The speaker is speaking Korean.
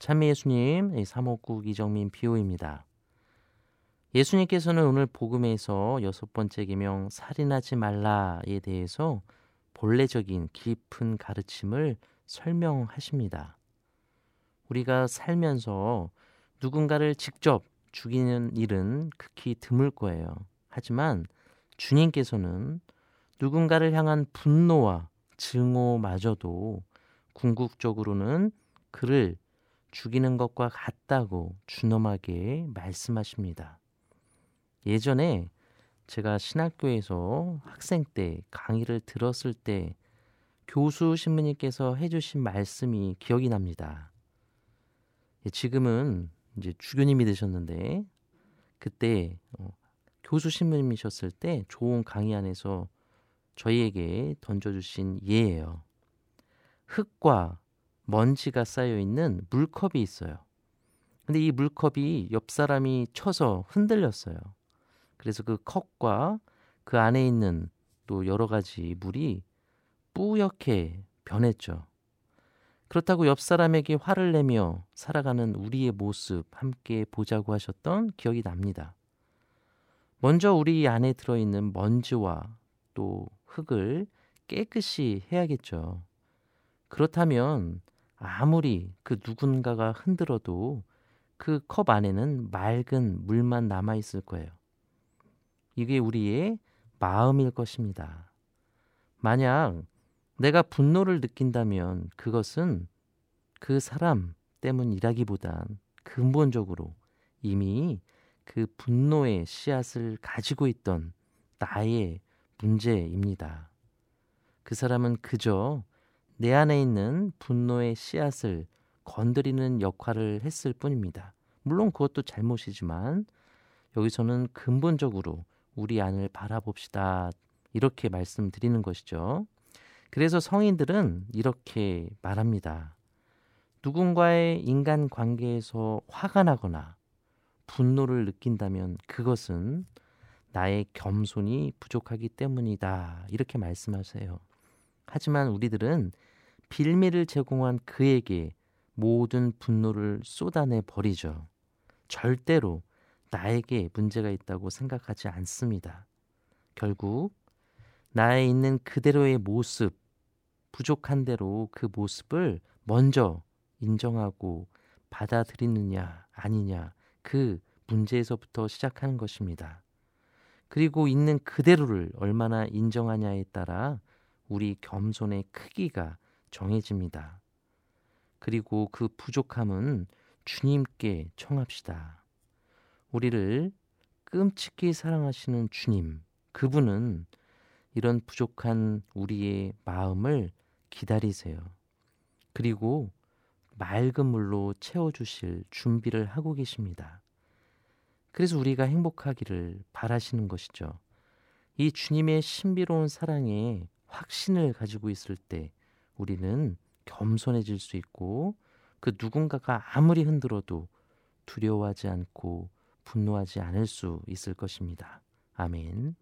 참미 예수님, 사목국 이정민 비오입니다. 예수님께서는 오늘 복음에서 여섯 번째 계명 살인하지 말라에 대해서 본래적인 깊은 가르침을 설명하십니다. 우리가 살면서 누군가를 직접 죽이는 일은 극히 드물 거예요. 하지만 주님께서는 누군가를 향한 분노와 증오마저도 궁극적으로는 그를 죽이는 것과 같다고 준엄하게 말씀하십니다. 예전에 제가 신학교에서 학생 때 강의를 들었을 때 교수 신부님께서 해주신 말씀이 기억이 납니다. 예, 지금은 이제 주교님이 되셨는데 그때 어, 교수 신부님이셨을 때 좋은 강의 안에서 저희에게 던져주신 예예요. 흙과 먼지가 쌓여 있는 물컵이 있어요. 근데 이 물컵이 옆 사람이 쳐서 흔들렸어요. 그래서 그 컵과 그 안에 있는 또 여러 가지 물이 뿌옇게 변했죠. 그렇다고 옆 사람에게 화를 내며 살아가는 우리의 모습 함께 보자고 하셨던 기억이 납니다. 먼저 우리 안에 들어있는 먼지와 또 흙을 깨끗이 해야겠죠. 그렇다면 아무리 그 누군가가 흔들어도 그 컵 안에는 맑은 물만 남아 있을 거예요. 이게 우리의 마음일 것입니다. 만약 내가 분노를 느낀다면 그것은 그 사람 때문이라기보단 근본적으로 이미 그 분노의 씨앗을 가지고 있던 나의 문제입니다. 그 사람은 그저 내 안에 있는 분노의 씨앗을 건드리는 역할을 했을 뿐입니다. 물론 그것도 잘못이지만 여기서는 근본적으로 우리 안을 바라봅시다. 이렇게 말씀드리는 것이죠. 그래서 성인들은 이렇게 말합니다. 누군가의 인간 관계에서 화가 나거나 분노를 느낀다면 그것은 나의 겸손이 부족하기 때문이다. 이렇게 말씀하세요. 하지만 우리들은 빌미를 제공한 그에게 모든 분노를 쏟아내 버리죠. 절대로 나에게 문제가 있다고 생각하지 않습니다. 결국 나에 있는 그대로의 모습, 부족한 대로 그 모습을 먼저 인정하고 받아들이느냐 아니냐 그 문제에서부터 시작하는 것입니다. 그리고 있는 그대로를 얼마나 인정하냐에 따라 우리 겸손의 크기가 정해집니다. 그리고 그 부족함은 주님께 청합시다. 우리를 끔찍히 사랑하시는 주님, 그분은 이런 부족한 우리의 마음을 기다리세요. 그리고 맑은 물로 채워주실 준비를 하고 계십니다. 그래서 우리가 행복하기를 바라시는 것이죠. 이 주님의 신비로운 사랑에 확신을 가지고 있을 때 우리는 겸손해질 수 있고 그 누군가가 아무리 흔들어도 두려워하지 않고 분노하지 않을 수 있을 것입니다. 아멘.